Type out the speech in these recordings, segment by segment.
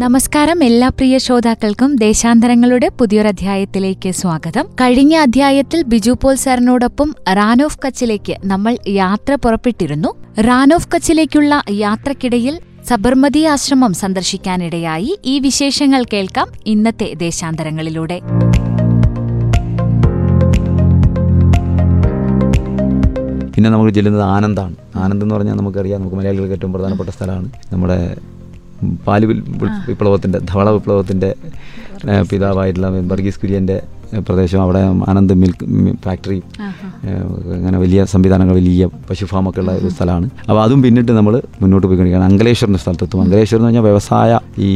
നമസ്കാരം എല്ലാ പ്രിയ ശ്രോതാക്കൾക്കും ദേശാന്തരങ്ങളുടെ പുതിയൊരധ്യായത്തിലേക്ക് സ്വാഗതം. കഴിഞ്ഞ അധ്യായത്തിൽ ബിജു പോൾ സാറിനോടൊപ്പം റാൻ ഓഫ് കച്ചിലേക്ക് നമ്മൾ യാത്ര പുറപ്പെട്ടിരുന്നു. റാൻ ഓഫ് കച്ചിലേക്കുള്ള യാത്രക്കിടയിൽ സബർമതി ആശ്രമം സന്ദർശിക്കാനിടയായി ഈ വിശേഷങ്ങൾ കേൾക്കാം ഇന്നത്തെ ദേശാന്തരങ്ങളിലൂടെ. പിന്നെ നമുക്ക് ചെല്ലുന്നത് ആനന്ദാണ്. ആനന്ദ് എന്ന് പറഞ്ഞാൽ നമുക്കറിയാം നമുക്ക് മലയാളികൾക്ക് ഏറ്റവും പ്രധാനപ്പെട്ട സ്ഥലമാണ്. നമ്മുടെ പാൽ വിപ്ലവത്തിന്റെ ധവള വിപ്ലവത്തിന്റെ പിതാവായിട്ടുള്ള വർഗീസ് കുര്യന്റെ പ്രദേശം അവിടെ ആനന്ദ് മിൽക്ക് ഫാക്ടറി അങ്ങനെ വലിയ സംവിധാനങ്ങൾ വലിയ പശു ഫാമൊക്കെ ഉള്ള ഒരു സ്ഥലമാണ്. അപ്പോൾ അതും പിന്നിട്ട് നമ്മൾ മുന്നോട്ട് പോയിക്കൊണ്ടിരിക്കുകയാണ്. അങ്കലേശ്വറിന്റെ സ്ഥലത്തെത്തും. അങ്കലേശ്വർ എന്ന് പറഞ്ഞാൽ വ്യവസായ ഈ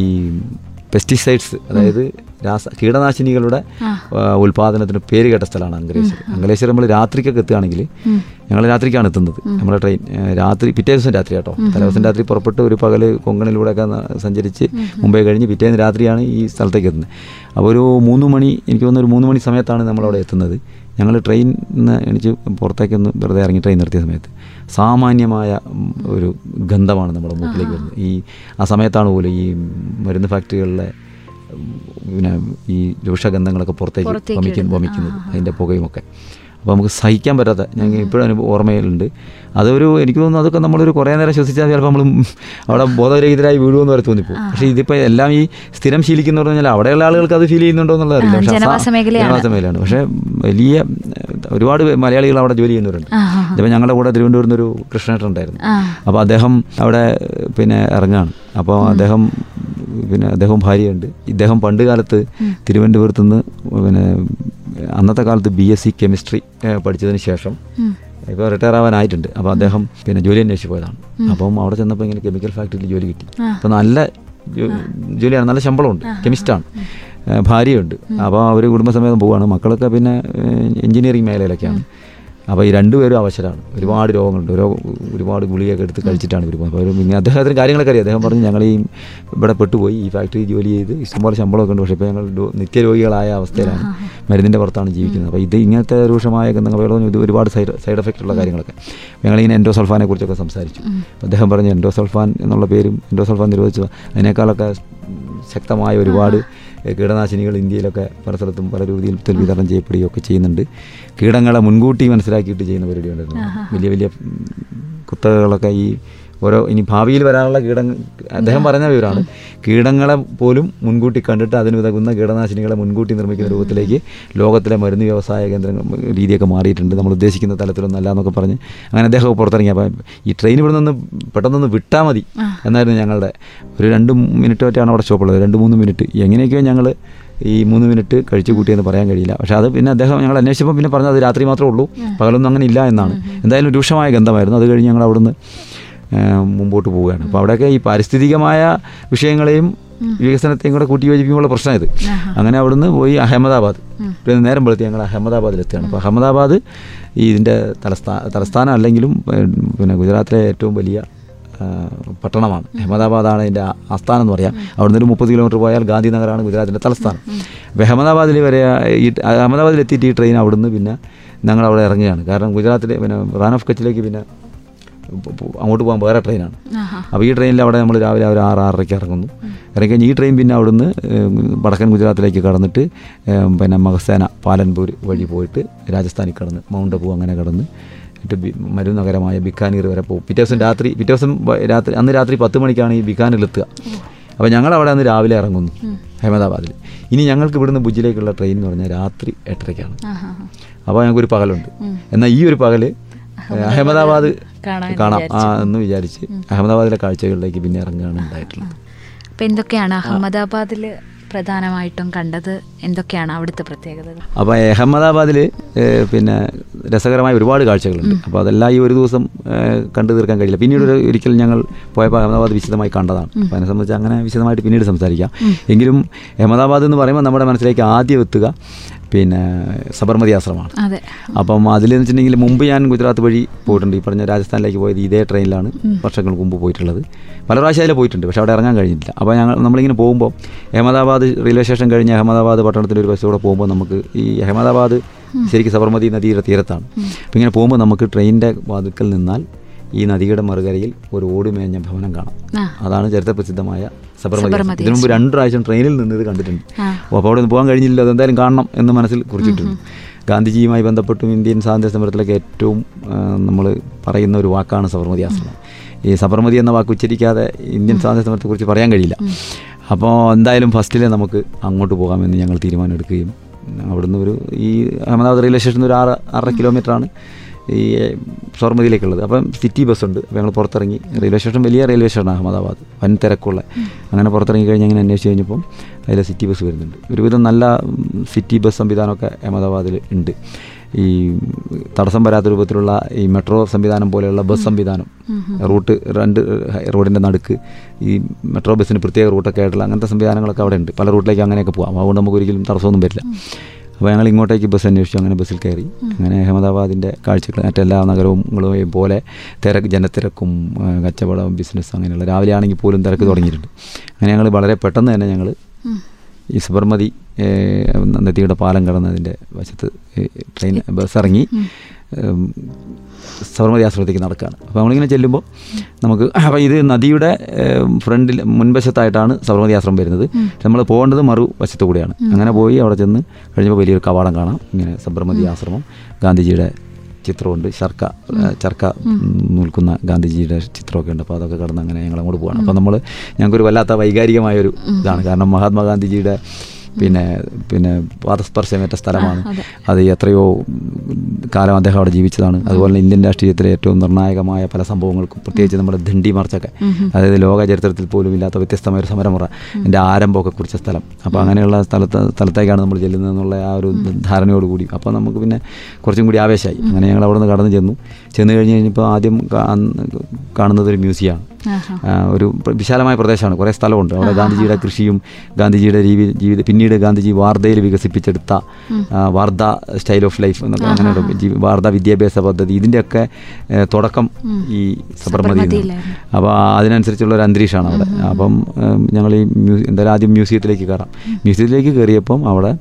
പെസ്റ്റിസൈഡ്സ് അതായത് രാസ കീടനാശിനികളുടെ ഉൽപാദനത്തിന് പേര് കേട്ട സ്ഥലമാണ് അങ്കലേശ്വരം. അങ്കലേശ്വരം നമ്മൾ രാത്രിക്കൊക്കെ എത്തുകയാണെങ്കിൽ ഞങ്ങൾ രാത്രിക്കാണ് എത്തുന്നത്. നമ്മുടെ ട്രെയിൻ രാത്രി പിറ്റേ ദിവസം രാത്രി കേട്ടോ. തലേദിവസം രാത്രി പുറപ്പെട്ട് ഒരു പകൽ കൊങ്കണിലൂടെയൊക്കെ സഞ്ചരിച്ച് മുംബൈ കഴിഞ്ഞ് പിറ്റേന്ന് രാത്രിയാണ് ഈ സ്ഥലത്തേക്ക് എത്തുന്നത്. അപ്പോൾ ഒരു മൂന്ന് മണി എനിക്ക് തോന്നുന്നു ഒരു മൂന്ന് മണി സമയത്താണ് നമ്മളവിടെ എത്തുന്നത്. ഞങ്ങൾ ട്രെയിൻ നിന്ന് എണിച്ച് പുറത്തേക്കൊന്ന് വെറുതെ ഇറങ്ങി ട്രെയിൻ നിർത്തിയ സമയത്ത് സാമാന്യമായ ഒരു ഗന്ധമാണ് നമ്മുടെ മൂക്കിലേക്ക് വരുന്നത്. ഈ ആ സമയത്താണ് പോലും ഈ മരുന്ന് ഫാക്ടറികളിലെ പിന്നെ ഈ രൂക്ഷഗന്ധങ്ങളൊക്കെ പുറത്തേക്ക് പുറത്തേക്ക് വമിക്കും വരുന്നത്. വമിക്കുന്നത് അതിന്റെ പുകയുമൊക്കെ. അപ്പോൾ നമുക്ക് സഹിക്കാൻ പറ്റാത്ത ഞങ്ങൾ ഇപ്പോഴും അനുഭവം ഓർമ്മയിലുണ്ട്. അതൊരു എനിക്ക് തോന്നുന്നു അതൊക്കെ നമ്മളൊരു കുറേ നേരം ശ്വസിച്ചാൽ ചിലപ്പോൾ നമ്മൾ അവിടെ ബോധരഹിതരായി വീഴുമെന്ന് വരെ തോന്നിപ്പോകും. പക്ഷേ ഇതിപ്പോൾ എല്ലാം ഈ സ്ഥിരം ശീലിക്കുന്നവർ പറഞ്ഞാൽ അവിടെയുള്ള ആളുകൾക്ക് അത് ഫീൽ ചെയ്യുന്നുണ്ടോ എന്നുള്ളത് അറിയില്ല. ആ, പക്ഷേ ജനവാസ മേഖലയാണ്. പക്ഷേ വലിയ ഒരുപാട് മലയാളികൾ അവിടെ ജോലി ചെയ്യുന്നവരുണ്ട്. ആ. ഞങ്ങളുടെ കൂടെ തിരുവനന്തപുരത്ത് ഒരു കൃഷ്ണേട്ടൻ ഉണ്ടായിരുന്നു. അപ്പോൾ അദ്ദേഹം അവിടെ പിന്നെ ഇറങ്ങാണ് അപ്പോൾ അദ്ദേഹം പിന്നെ അദ്ദേഹം ഭാര്യയുണ്ട്. ഇദ്ദേഹം പണ്ട് കാലത്ത് തിരുവനന്തപുരത്ത് നിന്ന് പിന്നെ അന്നത്തെ കാലത്ത് ബി എസ് സി കെമിസ്ട്രി പഠിച്ചതിന് ശേഷം ഇപ്പോൾ റിട്ടയർ ആവാനായിട്ടുണ്ട്. അപ്പോൾ അദ്ദേഹം പിന്നെ ജോലി അന്വേഷിച്ച് പോയതാണ്. അപ്പം അവിടെ ചെന്നപ്പോൾ ഇങ്ങനെ കെമിക്കൽ ഫാക്ടറിയിൽ ജോലി കിട്ടി. അപ്പോൾ നല്ല ജോലിയാണ്. നല്ല ശമ്പളമുണ്ട്. കെമിസ്റ്റാണ് ഭാര്യയുണ്ട്. അപ്പോൾ അവർ കുടുംബസമേതം പോവുകയാണ് മക്കളൊക്കെ പിന്നെ എഞ്ചിനീയറിംഗ് മേഖലയിലൊക്കെയാണ്. അപ്പോൾ ഈ രണ്ടുപേരും അവശരാണ്. ഒരുപാട് രോഗങ്ങളുണ്ട്. ഓരോ ഒരുപാട് ഗുളികയൊക്കെ എടുത്ത് കഴിച്ചിട്ടാണ് ഇവർ പോകുന്നത്. അപ്പോൾ പിന്നെ അദ്ദേഹത്തിന് കാര്യങ്ങളൊക്കെ അറിയാം. അദ്ദേഹം പറഞ്ഞു ഞങ്ങൾ ഈ ഇവിടെ പെട്ടുപോയി ഈ ഫാക്ടറി ജോലി ചെയ്ത് ഇഷ്ടംപോലെ ശമ്പളമൊക്കെ ഉണ്ട്. പക്ഷേ ഇപ്പോൾ ഞങ്ങൾ നിത്യരോഗികളായ അവസ്ഥയിലാണ്. മരുന്നിന്റെ പുറത്താണ് ജീവിക്കുന്നത്. അപ്പോൾ ഇത് ഇങ്ങനത്തെ രൂക്ഷമായ ഗന്ധങ്ങൾ ഇത് ഒരുപാട് സൈഡ് സൈഡ് എഫക്റ്റ് ഉള്ള കാര്യങ്ങളൊക്കെ. ഞങ്ങളിങ്ങനെ എൻഡോസൾഫാനെ കുറിച്ചൊക്കെ സംസാരിച്ചു. അദ്ദേഹം പറഞ്ഞു എൻഡോസൾഫാൻ എന്നുള്ള പേരും എൻഡോസൾഫാൻ നിരോധിച്ചു. അതിനേക്കാളൊക്കെ ശക്തമായ ഒരുപാട് കീടനാശിനികൾ ഇന്ത്യയിലൊക്കെ പല സ്ഥലത്തും പല രൂപത്തിൽ വിതരണം ചെയ്യപ്പെടുകയൊക്കെ ചെയ്യുന്നുണ്ട്. കീടങ്ങളെ മുൻകൂട്ടി മനസ്സിലാക്കിയിട്ട് ചെയ്യുന്ന പരിപാടി ഉണ്ടായിരുന്നു വലിയ വലിയ കുത്തകകളൊക്കെ ഈ ഓരോ ഇനി ഭാവിയിൽ വരാനുള്ള കീടങ്ങൾ അദ്ദേഹം പറഞ്ഞ വിവരമാണ്. കീടങ്ങളെ പോലും മുൻകൂട്ടി കണ്ടിട്ട് അതിന് വിതകുന്ന കീടനാശിനികളെ മുൻകൂട്ടി നിർമ്മിക്കുന്ന രൂപത്തിലേക്ക് ലോകത്തിലെ മരുന്ന് വ്യവസായ കേന്ദ്രങ്ങൾ രീതിയൊക്കെ മാറിയിട്ടുണ്ട്. നമ്മൾ ഉദ്ദേശിക്കുന്ന തലത്തിലൊന്നും അല്ല എന്നൊക്കെ പറഞ്ഞ് അങ്ങനെ അദ്ദേഹം പുറത്തിറങ്ങി. അപ്പം ഈ ട്രെയിൻ ഇവിടെ നിന്ന് പെട്ടെന്നൊന്ന് വിട്ടാൽ മതി എന്നായിരുന്നു ഞങ്ങളുടെ ഒരു രണ്ട് മിനിറ്റ് വറ്റാണ് അവിടെ സ്റ്റോപ്പുള്ളത് രണ്ട് മൂന്ന് മിനിറ്റ് എങ്ങനെയൊക്കെയോ ഞങ്ങൾ ഈ മൂന്ന് മിനിറ്റ് കഴിച്ചു കൂട്ടിയെന്ന് പറയാൻ കഴിയില്ല. പക്ഷേ അത് പിന്നെ അദ്ദേഹം ഞങ്ങൾ അന്വേഷിച്ചപ്പോൾ പിന്നെ പറഞ്ഞത് അത് രാത്രി മാത്രമേ ഉള്ളൂ. പകലൊന്നും അങ്ങനെ ഇല്ല എന്നാണ്. എന്തായാലും രൂക്ഷമായ ഗന്ധമായിരുന്നു. അത് കഴിഞ്ഞ് ഞങ്ങൾ അവിടുന്ന് മുമ്പോട്ട് പോവുകയാണ്. അപ്പോൾ അവിടെയൊക്കെ ഈ പാരിസ്ഥിതികമായ വിഷയങ്ങളെയും വികസനത്തെയും കൂടെ കൂട്ടി യോജിപ്പിക്കുമ്പോൾ പ്രശ്നം ഇത്. അങ്ങനെ അവിടുന്ന് പോയി അഹമ്മദാബാദ്. പിന്നെ നേരം വെളുത്തി ഞങ്ങൾ അഹമ്മദാബാദിലെത്തുകയാണ്. അപ്പോൾ അഹമ്മദാബാദ് ഈ ഇതിന്റെ തലസ്ഥാന തലസ്ഥാനം അല്ലെങ്കിലും പിന്നെ ഗുജറാത്തിലെ ഏറ്റവും വലിയ പട്ടണമാണ്. അഹമ്മദാബാദാണ് അതിന്റെ ആസ്ഥാനം എന്ന് പറയാം. അവിടുന്ന് ഒരു മുപ്പത് കിലോമീറ്റർ പോയാൽ ഗാന്ധിനഗറാണ് ഗുജറാത്തിന്റെ തലസ്ഥാനം. അപ്പോൾ അഹമ്മദാബാദിൽ വരെ ഈ അഹമ്മദാബാദിൽ എത്തിയിട്ട് ഈ ട്രെയിൻ അവിടുന്ന് പിന്നെ ഞങ്ങൾ അവിടെ ഇറങ്ങുകയാണ്. കാരണം ഗുജറാത്തിലെ പിന്നെ റാൻ ഓഫ് കച്ചിലേക്ക് പിന്നെ അങ്ങോട്ട് പോകാൻ വേറെ ട്രെയിനാണ്. അപ്പോൾ ഈ ട്രെയിനിൽ അവിടെ നമ്മൾ രാവിലെ ഒരു ആറ് ആറരയ്ക്ക് ഇറങ്ങുന്നു. ഇറങ്ങിക്കഴിഞ്ഞ് ഈ ട്രെയിൻ പിന്നെ അവിടുന്ന് വടക്കൻ ഗുജറാത്തിലേക്ക് കടന്നിട്ട് പിന്നെ മഹസേന പാലൻപൂർ വഴി പോയിട്ട് രാജസ്ഥാനിൽ കടന്ന് മൗണ്ട് അബു അങ്ങനെ കടന്ന് മരുനഗരമായ ബിക്കാനീർ വരെ പോകും. പിറ്റേ ദിവസം രാത്രി പിറ്റേ ദിവസം രാത്രി അന്ന് രാത്രി പത്ത് മണിക്കാണ് ഈ ബിക്കാനിലെത്തുക അപ്പോൾ ഞങ്ങൾ അവിടെ അന്ന് രാവിലെ ഇറങ്ങുന്നു അഹമ്മദാബാദിൽ. ഇനി ഞങ്ങൾക്ക് ഇവിടുന്ന് ഭുജിലേക്കുള്ള ട്രെയിൻ എന്ന് പറഞ്ഞാൽ രാത്രി എട്ടരയ്ക്കാണ്. അപ്പോൾ ഞങ്ങൾക്കൊരു പകലുണ്ട്. എന്നാൽ ഈ ഒരു പകൽ അഹമ്മദാബാദ് കാണാം. ആ എന്ന് വിചാരിച്ച് അഹമ്മദാബാദിലെ കാഴ്ചകളിലേക്ക് പിന്നെ ഇറങ്ങുകയാണ് ഉണ്ടായിട്ടുള്ളത്. അപ്പൊ എന്തൊക്കെയാണ് അഹമ്മദാബാദിൽ പ്രധാനമായിട്ടും കണ്ടത്? എന്തൊക്കെയാണ് അവിടുത്തെ പ്രത്യേകതകൾ? അപ്പോൾ അഹമ്മദാബാദിൽ പിന്നെ രസകരമായ ഒരുപാട് കാഴ്ചകളുണ്ട്. അപ്പോൾ അതെല്ലാം ഈ ഒരു ദിവസം കണ്ടു തീർക്കാൻ കഴിയില്ല. പിന്നീട് ഒരു ഒരിക്കൽ ഞങ്ങൾ പോയപ്പോൾ അഹമ്മദാബാദ് വിശദമായി കണ്ടതാണ്. അപ്പോൾ അതിനെ സംബന്ധിച്ച് അങ്ങനെ വിശദമായിട്ട് പിന്നീട് സംസാരിക്കാം. എങ്കിലും അഹമ്മദാബാദ് എന്ന് പറയുമ്പോൾ നമ്മുടെ മനസ്സിലേക്ക് ആദ്യം എത്തുക പിന്നെ സബർമതി ആശ്രമമാണ്. അപ്പം അതിലെന്ന് വെച്ചിട്ടുണ്ടെങ്കിൽ മുമ്പ് ഞാൻ ഗുജറാത്ത് വഴി പോയിട്ടുണ്ട്. ഈ പറഞ്ഞ രാജസ്ഥാനിലേക്ക് പോയത് ഇതേ ട്രെയിനിലാണ് വർഷങ്ങൾ മുമ്പ് പോയിട്ടുള്ളത്. പല പ്രാവശ്യം അതിൽ പോയിട്ടുണ്ട്. പക്ഷേ അവിടെ ഇറങ്ങാൻ കഴിഞ്ഞില്ല അപ്പോൾ ഞങ്ങൾ നമ്മളിങ്ങനെ പോകുമ്പോൾ അഹമ്മദാബാദ് റെയിൽവേ സ്റ്റേഷൻ കഴിഞ്ഞ് അഹമ്മദാബാദ് പട്ടണത്തിന്റെ ഒരു ബസ്സിലൂടെ പോകുമ്പോൾ നമുക്ക് ഈ അഹമ്മദാബാദ് ശരിക്കും സബർമതി നദിയുടെ തീരത്താണ്. അപ്പോൾ ഇങ്ങനെ പോകുമ്പോൾ നമുക്ക് ട്രെയിനിന്റെ വാതിക്കൽ നിന്നാൽ ഈ നദിയുടെ മറുകരയിൽ ഒരു ഓടുമേഞ്ഞ ഭവനം കാണാം. അതാണ് ചരിത്ര പ്രസിദ്ധമായ സബർമതി ഇതിനു മുമ്പ് രണ്ട് പ്രാവശ്യം ട്രെയിനിൽ നിന്ന് ഇത് കണ്ടിട്ടുണ്ട്. അപ്പോൾ അവിടെ നിന്ന് പോകാൻ കഴിഞ്ഞില്ല. അതെന്തായാലും കാണണം എന്ന് മനസ്സിൽ കുറിച്ചിട്ടുണ്ട്. ഗാന്ധിജിയുമായി ബന്ധപ്പെട്ടും ഇന്ത്യൻ സ്വാതന്ത്ര്യ സമരത്തിലൊക്കെ ഏറ്റവും നമ്മൾ പറയുന്ന ഒരു വാക്കാണ് സബർമതി ആശ്രമം. ഈ സബർമതി എന്ന വാക്ക് ഉച്ചരിക്കാതെ ഇന്ത്യൻ സ്വാതന്ത്ര്യ സമരത്തെക്കുറിച്ച് പറയാൻ കഴിയില്ല. അപ്പോൾ എന്തായാലും ഫസ്റ്റിലെ നമുക്ക് അങ്ങോട്ട് പോകാമെന്ന് ഞങ്ങൾ തീരുമാനമെടുക്കുകയും അവിടുന്ന് ഒരു ഈ അഹമ്മദാബാദ് റെയിൽവേ സ്റ്റേഷനിൽ ഒരു ആറ് ആറര കിലോമീറ്ററാണ്. ഈ ഷോർമതിയിലേക്കുള്ളത് അപ്പം സിറ്റി ബസ്സുണ്ട്. അപ്പോൾ ഞങ്ങൾ പുറത്തിറങ്ങി റെയിൽവേ സ്റ്റേഷൻ വലിയ റെയിൽവേ സ്റ്റേഷനാണ് അഹമ്മദാബാദ്. വൻ തിരക്കുള്ള. അങ്ങനെ പുറത്തിറങ്ങി കഴിഞ്ഞ് അങ്ങനെ അന്വേഷിച്ച് കഴിഞ്ഞപ്പം അതിൽ സിറ്റി ബസ് വരുന്നുണ്ട്. ഒരുവിധം നല്ല സിറ്റി ബസ് സംവിധാനമൊക്കെ അഹമ്മദാബാദിൽ ഉണ്ട്. ഈ തടസ്സം വരാത്ത രൂപത്തിലുള്ള ഈ മെട്രോ സംവിധാനം പോലെയുള്ള ബസ് സംവിധാനം. റൂട്ട് രണ്ട് റോഡിന്റെ നടുക്ക് ഈ മെട്രോ ബസ്സിന് പ്രത്യേക റൂട്ടൊക്കെ ആയിട്ടുള്ള അങ്ങനത്തെ സംവിധാനങ്ങളൊക്കെ അവിടെ ഉണ്ട്. പല റൂട്ടിലേക്ക് അങ്ങനെയൊക്കെ പോകാം അതുകൊണ്ട് നമുക്ക് ഒരിക്കലും തടസ്സമൊന്നും വരില്ല. അപ്പോൾ ഞങ്ങൾ ഇങ്ങോട്ടേക്ക് ബസ് അന്വേഷിച്ചു. അങ്ങനെ ബസ്സിൽ കയറി. അങ്ങനെ അഹമ്മദാബാദിന്റെ കാഴ്ചകൾ മറ്റെല്ലാ നഗരങ്ങളും പോലെ തിരക്ക് ജനത്തിരക്കും കച്ചവടവും കച്ചവടം ബിസിനസ് അങ്ങനെയുള്ള രാവിലെ ആണെങ്കിൽ പോലും തിരക്ക് തുടങ്ങിയിട്ടുണ്ട്. അങ്ങനെ ഞങ്ങൾ വളരെ പെട്ടെന്ന് തന്നെ ഞങ്ങൾ ഈ സബർമതി നദിയുടെ പാലം കടന്നതിന്റെ വശത്ത് ട്രെയിൻ ബസ് ഇറങ്ങി. സബർമതി ആശ്രമത്തേക്ക് നടക്കുകയാണ് അപ്പോൾ നമ്മളിങ്ങനെ ചെല്ലുമ്പോൾ നമുക്ക് അപ്പോൾ ഇത് നദിയുടെ ഫ്രണ്ടിൽ മുൻവശത്തായിട്ടാണ് സബർമതി ആശ്രമം വരുന്നത്. നമ്മൾ പോകേണ്ടത് മറു വശത്തു കൂടെയാണ്. അങ്ങനെ പോയി അവിടെ ചെന്ന് കഴിഞ്ഞപ്പോൾ വലിയൊരു കവാടം കാണാം. ഇങ്ങനെ സബർമതി ആശ്രമം ഗാന്ധിജിയുടെ ചിത്രമുണ്ട്. ചർക്ക ചർക്ക നിൽക്കുന്ന ഗാന്ധിജിയുടെ ചിത്രമൊക്കെ ഉണ്ട്. അപ്പോൾ അതൊക്കെ കടന്ന് അങ്ങനെ ഞങ്ങൾ അങ്ങോട്ട് പോവാണ് അപ്പോൾ നമ്മൾ ഞങ്ങൾക്കൊരു വല്ലാത്ത വൈകാരികമായൊരു ഇതാണ്. കാരണം മഹാത്മാഗാന്ധിജിയുടെ പിന്നെ പിന്നെ വാദസ്പർശമേറ്റ സ്ഥലമാണ്. അത്. എത്രയോ കാലം അദ്ദേഹം അവിടെ ജീവിച്ചതാണ്. അതുപോലെ തന്നെ ഇന്ത്യൻ രാഷ്ട്രീയത്തിലെ ഏറ്റവും നിർണായകമായ പല സംഭവങ്ങൾക്കും പ്രത്യേകിച്ച് നമ്മുടെ ദണ്ഡി മാർച്ചൊക്കെ. അതായത് ലോക ചരിത്രത്തിൽ പോലും ഇല്ലാത്ത വ്യത്യസ്തമായ ഒരു സമരമുറ എന്റെ ആരംഭമൊക്കെ കുറിച്ച സ്ഥലം. അപ്പോൾ അങ്ങനെയുള്ള സ്ഥലത്ത് സ്ഥലത്തേക്കാണ് നമ്മൾ ചെല്ലുന്നത് എന്നുള്ള ആ ഒരു ധാരണയോടുകൂടി അപ്പോൾ നമുക്ക് പിന്നെ കുറച്ചും കൂടി ആവേശമായി അങ്ങനെ ഞങ്ങൾ അവിടെ നിന്ന് കടന്നു ചെന്നു. ചെന്ന് കഴിഞ്ഞ് കഴിഞ്ഞപ്പോൾ ആദ്യം കാണുന്നത് ഒരു മ്യൂസിയമാണ്. ഒരു വിശാലമായ പ്രദേശമാണ്. കുറേ സ്ഥലമുണ്ട്. അവിടെ ഗാന്ധിജിയുടെ കൃഷിയും ഗാന്ധിജിയുടെ രീതി ജീവിത പിന്നീട് ഗാന്ധിജി വാർധയിൽ വികസിപ്പിച്ചെടുത്ത Wardha Wardha style of life എന്നൊക്കെ അങ്ങനെയുള്ള വാർദ്ധ വാർധ വിദ്യാഭ്യാസ പദ്ധതി. ഇതിന്റെയൊക്കെ തുടക്കം ഈ സബർമതി അപ്പോൾ അതിനനുസരിച്ചുള്ള ഒരു അന്തരീക്ഷമാണ് അവിടെ. അപ്പം ഞങ്ങൾ ഈ മ്യൂ എന്തായാലും ആദ്യം മ്യൂസിയത്തിലേക്ക് കയറാം. മ്യൂസിയത്തിലേക്ക് കയറിയപ്പം അവിടെ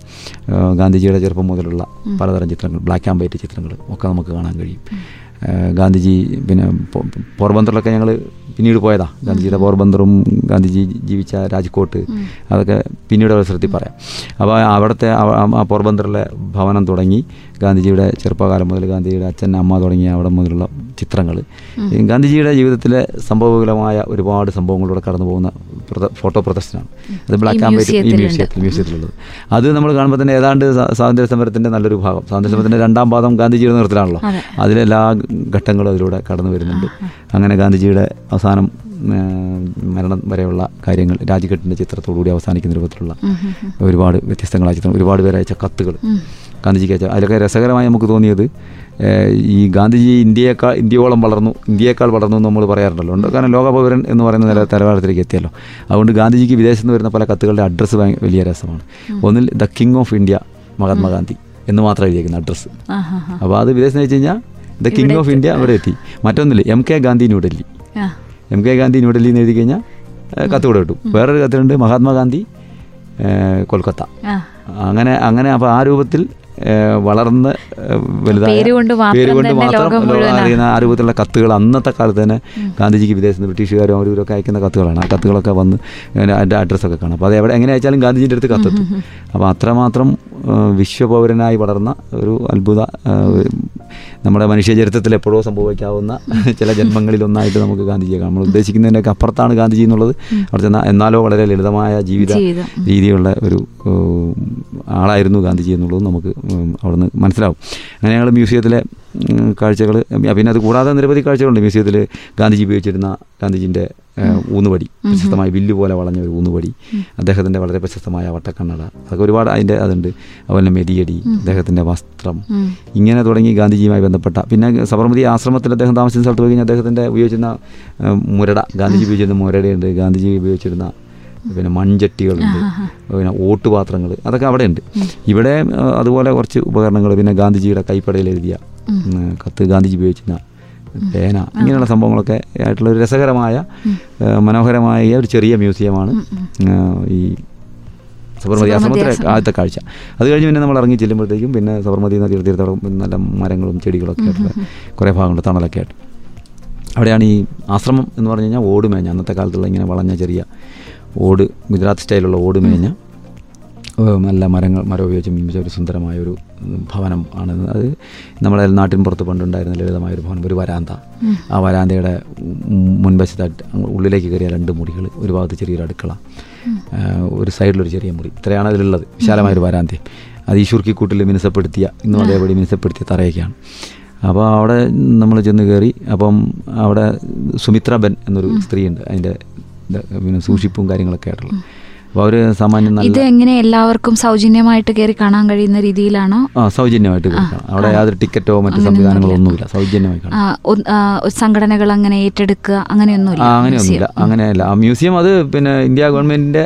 ഗാന്ധിജിയുടെ ചെറുപ്പം മുതലുള്ള പലതരം ചിത്രങ്ങൾ ബ്ലാക്ക് ആൻഡ് വൈറ്റ് ചിത്രങ്ങൾ ഒക്കെ നമുക്ക് കാണാൻ കഴിയും. ഗാന്ധിജി പിന്നെ പോർബന്തറിലൊക്കെ ഞങ്ങൾ പിന്നീട് പോയതാ. ഗാന്ധിജിയുടെ പോർബന്തറും ഗാന്ധിജി ജീവിച്ച രാജ്കോട്ട് അതൊക്കെ പിന്നീട് അവസരത്തിൽ പറയാം. അപ്പോൾ അവിടുത്തെ ആ- പോർബന്തറിലെ ഭവനം തുടങ്ങി ഗാന്ധിജിയുടെ ചെറുപ്പകാലം മുതൽ ഗാന്ധിജിയുടെ അച്ഛൻ അമ്മ തുടങ്ങി അവിടെ മുതലുള്ള ചിത്രങ്ങൾ ഗാന്ധിജിയുടെ ജീവിതത്തിലെ സംഭവകുലമായ ഒരുപാട് സംഭവങ്ങളിലൂടെ കടന്നു പോകുന്ന ഫോട്ടോ പ്രദർശനമാണ്. അത് ബ്ലാക്ക് ആൻഡ് വൈറ്റ് ഈ. മ്യൂസിയത്തിൽ മ്യൂസിയത്തിലുള്ളത്. അത് നമ്മൾ കാണുമ്പോൾ തന്നെ ഏതാണ്ട് സ്വാ- സ്വാതന്ത്ര്യ സമരത്തിന്റെ നല്ലൊരു ഭാഗം. സ്വാതന്ത്ര്യ സമരത്തിന്റെ രണ്ടാം പാദം ഗാന്ധിജിയുടെ നിറത്തിലാണല്ലോ അതെ. അതിലെല്ലാ ഘട്ടങ്ങളും അതിലൂടെ കടന്നു വരുന്നുണ്ട്. അങ്ങനെ ഗാന്ധിജിയുടെ അവസാനം മരണം വരെയുള്ള കാര്യങ്ങൾ രാജ്ഘട്ടിന്റെ ചിത്രത്തോടുകൂടി അവസാനിക്കുന്ന രൂപത്തിലുള്ള ഒരുപാട് വ്യത്യസ്തങ്ങളായ ചിത്രം ഒരുപാട് പേര് അയച്ച കത്തുകൾ ഗാന്ധിജിക്ക് അയച്ച. അതിലൊക്കെ രസകരമായി നമുക്ക് തോന്നിയത് ഈ ഗാന്ധിജി ഇന്ത്യയേക്കാൾ ഇന്ത്യയോളം വളർന്നു ഇന്ത്യയേക്കാൾ വളർന്നു എന്ന് നമ്മൾ പറയാറുണ്ടല്ലോ. ഉണ്ട്. കാരണം ലോകപൗരൻ എന്ന് പറയുന്ന നില തലവാരത്തിലേക്ക് എത്തിയല്ലോ. അതുകൊണ്ട് ഗാന്ധിജിക്ക് വിദേശത്ത് നിന്ന് വരുന്ന പല കത്തുകളുടെ അഡ്രസ്സ് വലിയ രസമാണ്. ഒന്നിൽ the king of India Mahatma Gandhi എന്ന് മാത്രം എഴുതിയേക്കുന്ന അഡ്രസ്സ്. അപ്പോൾ അത് വിദേശത്ത് വെച്ച് കഴിഞ്ഞാൽ ദ കിങ് ഓഫ് ഇന്ത്യ അവിടെ എത്തി. മറ്റൊന്നില്ല M K Gandhi New Delhi. M K Gandhi ന്യൂഡൽഹിയിൽ എന്ന് എഴുതി കഴിഞ്ഞാൽ കത്ത് കൂടെ കിട്ടും വേറൊരു കത്തിലുണ്ട് മഹാത്മാഗാന്ധി കൊൽക്കത്ത. അങ്ങനെ അങ്ങനെ അപ്പോൾ ആ രൂപത്തിൽ വളർന്ന് വലുതായിട്ട് വലുതായ പേര് കൊണ്ട് മാത്രം അറിയുന്ന ആ രൂപത്തിലുള്ള കത്തുകൾ അന്നത്തെ കാലത്ത് തന്നെ ഗാന്ധിജിക്ക് വിദേശത്ത് നിന്ന് ബ്രിട്ടീഷുകാരും അവരൊക്കെ അയക്കുന്ന കത്തുകളാണ്. ആ കത്തുകളൊക്കെ വന്ന് അതിന്റെ അഡ്രസ്സൊക്കെ കാണാം. അപ്പോൾ അത് എവിടെ എങ്ങനെ അയച്ചാലും ഗാന്ധിജിന്റെ അടുത്ത് കത്തെത്തും. അപ്പോൾ അത്രമാത്രം വിശ്വപൗരനായി വളർന്ന ഒരു അത്ഭുത നമ്മുടെ മനുഷ്യ ചരിത്രത്തിൽ എപ്പോഴോ സംഭവിക്കാവുന്ന ചില ജന്മങ്ങളിലൊന്നായിട്ട് നമുക്ക് ഗാന്ധിജിയെ കാണാം. നമ്മൾ ഉദ്ദേശിക്കുന്നതിന്റെയൊക്കെ അപ്പുറത്താണ് ഗാന്ധിജി എന്നുള്ളത്. അവിടെ ചെന്നാൽ എന്നാലോ വളരെ ലളിതമായ ജീവിത രീതിയുള്ള ഒരു ആളായിരുന്നു ഗാന്ധിജി എന്നുള്ളത് നമുക്ക് അവിടുന്ന് മനസ്സിലാവും. അങ്ങനെ ഞങ്ങൾ മ്യൂസിയത്തിലെ കാഴ്ചകൾ പിന്നെ അത് കൂടാതെ നിരവധി കാഴ്ചകളുണ്ട്. മ്യൂസിയത്തിൽ ഗാന്ധിജി ഉപയോഗിച്ചിരുന്ന ഗാന്ധിജിന്റെ ഊന്നുവടി പ്രശസ്തമായ വില്ല് പോലെ വളഞ്ഞ ഒരു ഊന്നുവടി അദ്ദേഹത്തിന്റെ വളരെ പ്രശസ്തമായ വട്ടക്കണ്ണട. അതൊക്കെ ഒരുപാട് അതിന്റെ അതുണ്ട്. അതുപോലെ മെതിയടി അദ്ദേഹത്തിന്റെ വസ്ത്രം. ഇങ്ങനെ തുടങ്ങി ഗാന്ധിജിയുമായി ബന്ധപ്പെട്ട. പിന്നെ സബർമതി ആശ്രമത്തിൽ അദ്ദേഹം താമസിച്ച സ്ഥലത്ത് പോയി കഴിഞ്ഞാൽ അദ്ദേഹത്തിന്റെ ഉപയോഗിച്ചിരുന്ന മുരട. ഗാന്ധിജി ഉപയോഗിച്ചിരുന്ന മുരടയുണ്ട്. ഗാന്ധിജി ഉപയോഗിച്ചിരുന്ന പിന്നെ മൺചട്ടികളുണ്ട് പിന്നെ ഓട്ടുപാത്രങ്ങൾ അതൊക്കെ അവിടെ ഉണ്ട് ഇവിടെ അതുപോലെ കുറച്ച് ഉപകരണങ്ങൾ പിന്നെ ഗാന്ധിജിയുടെ കൈപ്പടയിൽ എഴുതിയ കത്ത് ഗാന്ധിജി ഉപയോഗിച്ചിരുന്ന പേന ഇങ്ങനെയുള്ള സംഭവങ്ങളൊക്കെ ആയിട്ടുള്ള ഒരു രസകരമായ മനോഹരമായ ഒരു ചെറിയ മ്യൂസിയമാണ് ഈ സബർമതി ആശ്രമത്തിലെ ആദ്യത്തെ കാഴ്ച. അത് കഴിഞ്ഞ് പിന്നെ നമ്മൾ ഇറങ്ങി ചെല്ലുമ്പോഴത്തേക്കും പിന്നെ സബർമതി നദി തീർത്ഥം നല്ല മരങ്ങളും ചെടികളൊക്കെ ആയിട്ടുള്ള കുറേ ഭാഗങ്ങൾ തണലൊക്കെ ആയിട്ട്. അവിടെയാണ് ഈ ആശ്രമം എന്ന് പറഞ്ഞു കഴിഞ്ഞാൽ ഓടുമേഞ്ഞ അന്നത്തെ കാലത്തുള്ള ഇങ്ങനെ വളഞ്ഞ ചെറിയ ഓട് ഗുജറാത്ത് സ്റ്റൈലുള്ള ഓട് മേഞ്ഞ നല്ല മരങ്ങൾ മരം ഉപയോഗിച്ച് നിർമ്മിച്ച ഒരു സുന്ദരമായ ഒരു ഭവനം ആണ്. അത് നമ്മുടെ നാട്ടിൻ പുറത്ത് പണ്ടുണ്ടായിരുന്ന ലളിതമായ ഒരു ഭവനം ഒരു വരാന്ത. ആ വരാന്തയുടെ മുൻവശത്തായിട്ട് ഉള്ളിലേക്ക് കയറിയ രണ്ട് മുറികൾ ഒരു ഭാഗത്ത് ചെറിയൊരു അടുക്കള ഒരു സൈഡിലൊരു ചെറിയ മുറി. ഇത്രയാണ് അതിലുള്ളത്. വിശാലമായൊരു വരാന്തയും അത് ഈ ശുർക്കിക്കൂട്ടിൽ മിനുസപ്പെടുത്തിയ ഇന്നും അതേപടി മിനുസപ്പെടുത്തിയ തറയൊക്കെയാണ്. അപ്പോൾ അവിടെ നമ്മൾ ചെന്ന് കയറി അപ്പം അവിടെ സുമിത്ര ബെൻ എന്നൊരു സ്ത്രീയുണ്ട്. അതിന്റെ പിന്നെ സൂക്ഷിപ്പും കാര്യങ്ങളൊക്കെ ആയിട്ടുള്ള അപ്പോൾ അവർ സാമാന്യം ഇത് എങ്ങനെ എല്ലാവർക്കും സൗജന്യമായിട്ട് കയറി കാണാൻ കഴിയുന്ന രീതിയിലാണോ? ആ സൗജന്യമായിട്ട് അവിടെ യാതൊരു ടിക്കറ്റോ മറ്റു സംവിധാനങ്ങളോ ഒന്നുമില്ല. സൗജന്യമായി സംഘടനകൾ അങ്ങനെ ഏറ്റെടുക്കുക അങ്ങനെയൊന്നുമില്ല. അങ്ങനെയൊന്നുമില്ല. അങ്ങനെയല്ല. ആ മ്യൂസിയം അത് പിന്നെ ഇന്ത്യ ഗവൺമെന്റിന്റെ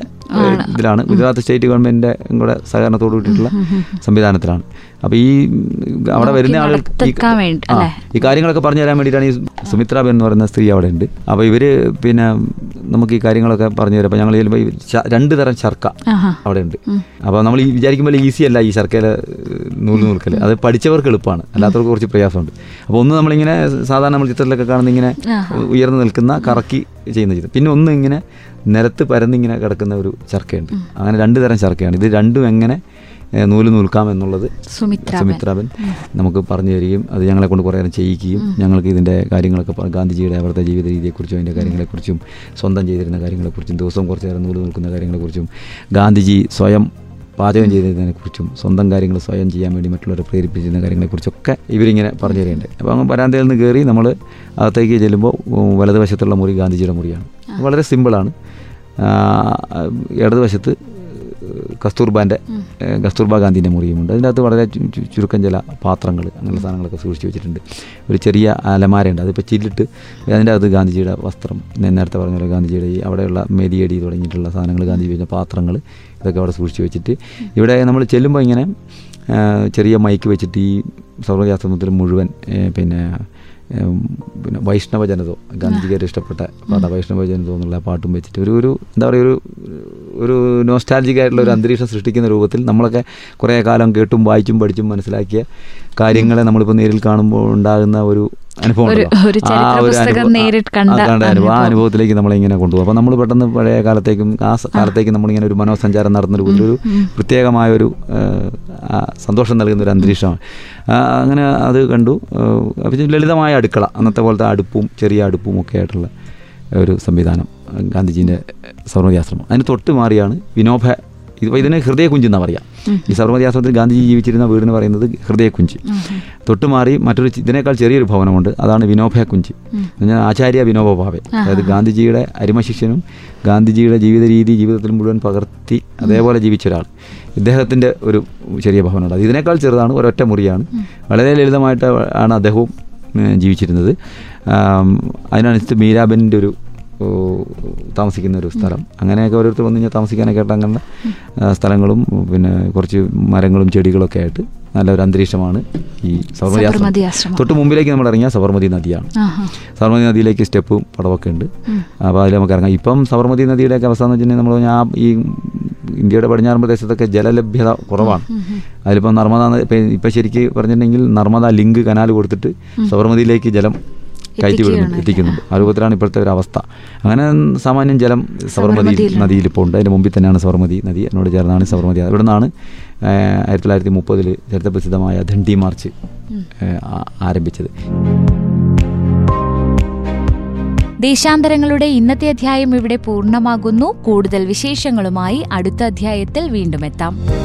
ഇതിലാണ്. ഗുജറാത്ത് സ്റ്റേറ്റ് ഗവൺമെന്റിന്റെ കൂടെ സഹകരണത്തോട് കൂടിയിട്ടുള്ള സംവിധാനത്തിലാണ്. അപ്പോൾ ഈ അവിടെ വരുന്ന ആളുകൾ ഈ- കാര്യങ്ങളൊക്കെ പറഞ്ഞു തരാൻ വേണ്ടിയിട്ടാണ് ഈ സുമിത്ര ബെൻ എന്ന് പറയുന്ന സ്ത്രീ അവിടെ ഉണ്ട്. അപ്പോൾ ഇവർ പിന്നെ നമുക്ക് ഈ കാര്യങ്ങളൊക്കെ പറഞ്ഞു തരാം. അപ്പോൾ ഞങ്ങൾ ചെല്ലുമ്പോൾ ഈ രണ്ട് തരം ചർക്ക അവിടെ ഉണ്ട്. അപ്പോൾ നമ്മൾ ഈ വിചാരിക്കുമ്പോൾ ഈസി അല്ല ഈ ശർക്കയിലെ നൂൽ നൂൽക്കൽ അത് പഠിച്ചവർക്ക് എളുപ്പമാണ്. അല്ലാത്തവർക്ക് കുറച്ച് പ്രയാസമുണ്ട്. അപ്പോൾ ഒന്ന് നമ്മളിങ്ങനെ സാധാരണ നമ്മൾ ചിത്രത്തിലൊക്കെ കാണുന്ന ഇങ്ങനെ ഉയർന്നു നിൽക്കുന്ന കറക്കി ചെയ്യുന്ന ചിത്രം. പിന്നെ ഒന്ന് ഇങ്ങനെ നിലത്ത് പരന്നിങ്ങനെ കിടക്കുന്ന ഒരു ചർക്കയുണ്ട്. അങ്ങനെ രണ്ട് തരം ചർക്കയാണ്. ഇത് രണ്ടും എങ്ങനെ നൂൽ നൂൽക്കാം എന്നുള്ളത് സുമിത്ര ബെൻ. സുമിത്രാബൻ നമുക്ക് പറഞ്ഞു തരികയും അത് ഞങ്ങളെ കൊണ്ട് കുറേ നേരം ചെയ്യിക്കുകയും ഞങ്ങൾക്ക് ഇതിന്റെ കാര്യങ്ങളൊക്കെ ഗാന്ധിജിയുടെ അവരുടെ ജീവിത രീതിയെക്കുറിച്ചും അതിന്റെ കാര്യങ്ങളെക്കുറിച്ചും സ്വന്തം ചെയ്തിരുന്ന കാര്യങ്ങളെക്കുറിച്ചും ദിവസവും കുറച്ച് നേരം നൂൽ നിൽക്കുന്ന കാര്യങ്ങളെക്കുറിച്ചും ഗാന്ധിജി സ്വയം പാചകം ചെയ്തതിനെക്കുറിച്ചും സ്വന്തം കാര്യങ്ങൾ സ്വയം ചെയ്യാൻ വേണ്ടി മറ്റുള്ളവരെ പ്രേരിപ്പിച്ചിരുന്ന കാര്യങ്ങളെക്കുറിച്ചൊക്കെ ഇവരിങ്ങനെ പറഞ്ഞു തരുന്നുണ്ട്. അപ്പോൾ അങ്ങ് വരാന്തയിൽ നിന്ന് കയറി നമ്മൾ അകത്തേക്ക് ചെല്ലുമ്പോൾ വലതുവശത്തുള്ള മുറി ഗാന്ധിജിയുടെ മുറിയാണ്. വളരെ സിമ്പിളാണ്. ഇടതുവശത്ത് കസ്തൂർബാന്റെ കസ്തൂർബാ ഗാന്ധിന്റെ മുറിയുമുണ്ട്. അതിന്റെ അകത്ത് വളരെ ചുരുക്കം ചില പാത്രങ്ങൾ അങ്ങനെയുള്ള സാധനങ്ങളൊക്കെ സൂക്ഷിച്ച് വെച്ചിട്ടുണ്ട്. ഒരു ചെറിയ അലമാരയുണ്ട്. അതിപ്പോൾ ചില്ലിട്ട് അതിന്റെ അകത്ത് ഗാന്ധിജിയുടെ വസ്ത്രം ഞാൻ നേരത്തെ പറഞ്ഞ പോലെ ഗാന്ധിജിയുടെ ഈ അവിടെയുള്ള മെതിയടി തുടങ്ങിയിട്ടുള്ള സാധനങ്ങൾ ഗാന്ധിജി വെച്ച പാത്രങ്ങൾ ഇതൊക്കെ അവിടെ സൂക്ഷിച്ച് വെച്ചിട്ട് ഇവിടെ നമ്മൾ ചെല്ലുമ്പോൾ ഇങ്ങനെ ചെറിയ മൈക്ക് വെച്ചിട്ട് ഈ സർവജാശ്രമത്തിൽ മുഴുവൻ പിന്നെ പിന്നെ വൈഷ്ണവ ജനതോ ഗാന്ധിജിക്കായിട്ട് ഇഷ്ടപ്പെട്ട പാട്ട വൈഷ്ണവ ജനതോ എന്നുള്ള പാട്ടും വെച്ചിട്ട് ഒരു ഒരു എന്താ പറയുക ഒരു ഒരു നോസ്റ്റാലജിക് ആയിട്ടുള്ള ഒരു അന്തരീക്ഷം സൃഷ്ടിക്കുന്ന രൂപത്തിൽ നമ്മളൊക്കെ കുറേ കാലം കേട്ടും വായിച്ചും പഠിച്ചും മനസ്സിലാക്കിയ കാര്യങ്ങളെ നമ്മളിപ്പോൾ നേരിൽ കാണുമ്പോൾ ഉണ്ടാകുന്ന ഒരു അനുഭവം ആ ഒരു അനുഭവം- ആ, അനുഭവത്തിലേക്ക് നമ്മളിങ്ങനെ കൊണ്ടുപോകും. അപ്പോൾ നമ്മൾ പെട്ടെന്ന് പഴയ കാലത്തേക്കും ആ കാലത്തേക്കും നമ്മൾ നമ്മളിങ്ങനെ ഒരു മനോസഞ്ചാരം നടത്തുന്ന ഒരു പ്രത്യേകമായ ഒരു സന്തോഷം നൽകുന്ന ഒരു അന്തരീക്ഷമാണ്. അങ്ങനെ അത് കണ്ടു. ലളിതമായ അടുക്കള. അന്നത്തെ പോലത്തെ അടുപ്പും ചെറിയ അടുപ്പും ഒക്കെ ആയിട്ടുള്ള ഒരു സംവിധാനം ഗാന്ധിജീന്റെ സൗർമതി ആശ്രമം അതിന് തൊട്ട് മാറിയാണ് വിനോഭ ഇത് ഇതിന് ഹൃദയകുഞ്ച് എന്നാണ് പറയുക ഈ സബർമതി ആശ്രമത്തിൽ ഗാന്ധിജി ജീവിച്ചിരുന്ന വീടെന്ന് പറയുന്നത് ഹൃദയകുഞ്ച്. തൊട്ടുമാറി മറ്റൊരു ഇതിനേക്കാൾ ചെറിയൊരു ഭവനമുണ്ട്. അതാണ് വിനോഭ കുഞ്ച് പറഞ്ഞാൽ ആചാര്യ വിനോബ ഭാവെ അതായത് ഗാന്ധിജിയുടെ അരിമശിഷ്യനും ഗാന്ധിജിയുടെ ജീവിത രീതി ജീവിതത്തിൽ മുഴുവൻ പകർത്തി അതേപോലെ ജീവിച്ച ഒരാൾ ഇദ്ദേഹത്തിന്റെ ഒരു ചെറിയ ഭവനമുണ്ട്. അത് ഇതിനേക്കാൾ ചെറുതാണ് ഒരൊറ്റ മുറിയാണ്. വളരെ ലളിതമായിട്ട് ആണ് അദ്ദേഹവും ജീവിച്ചിരുന്നത്. അതിനനുസരിച്ച് മീരാബെന്റെ ഒരു താമസിക്കുന്ന ഒരു സ്ഥലം. അങ്ങനെയൊക്കെ ഓരോരുത്തർ വന്നു കഴിഞ്ഞാൽ താമസിക്കാനൊക്കെ ആയിട്ട് അങ്ങനെ സ്ഥലങ്ങളും പിന്നെ കുറച്ച് മരങ്ങളും ചെടികളൊക്കെ ആയിട്ട് നല്ലൊരു അന്തരീക്ഷമാണ് ഈ സബർമതി ആശ്രമം. തൊട്ട് മുമ്പിലേക്ക് നമ്മൾ ഇറങ്ങിയ സബർമതി നദിയാണ്. സബർമതി നദിയിലേക്ക് സ്റ്റെപ്പും പടവൊക്കെ ഉണ്ട്. അപ്പോൾ അതിൽ നമുക്ക് ഇറങ്ങാം. ഇപ്പം സബർമതി നദിയുടെയൊക്കെ അവസ്ഥ എന്ന് വെച്ചിട്ടുണ്ടെങ്കിൽ നമ്മൾ ഞാൻ ഈ ഇന്ത്യയുടെ പടിഞ്ഞാറൻ പ്രദേശത്തൊക്കെ ജലലഭ്യത കുറവാണ്. അതിലിപ്പം നർമ്മദ ഇപ്പം ശരിക്ക് പറഞ്ഞിട്ടുണ്ടെങ്കിൽ നർമ്മദ ലിങ്ക് കനാൽ കൊടുത്തിട്ട് സബർമതിയിലേക്ക് ജലം കയറ്റി വിടുന്നുണ്ട് എത്തിക്കുന്നുണ്ട് ആ രൂപത്തിലാണ് ഇപ്പോഴത്തെ ഒരു അവസ്ഥ. അങ്ങനെ സാമാന്യം ജലം സബർമതി നദിയിൽ ഇപ്പോൾ ഉണ്ട്. അതിന്റെ മുമ്പിൽ തന്നെയാണ് സബർമതി നദി. എന്നോട് ചേർന്നാണ് സബർമതി ഇവിടെ നിന്നാണ് ആയിരത്തി തൊള്ളായിരത്തി മുപ്പതിൽ ചരിത്ര പ്രസിദ്ധമായ ദണ്ഡി മാർച്ച് ആരംഭിച്ചത്. ദേശാന്തരങ്ങളുടെ ഇന്നത്തെ അധ്യായം ഇവിടെ പൂർണമാകുന്നു. കൂടുതൽ വിശേഷങ്ങളുമായി അടുത്ത അധ്യായത്തിൽ വീണ്ടും എത്താം.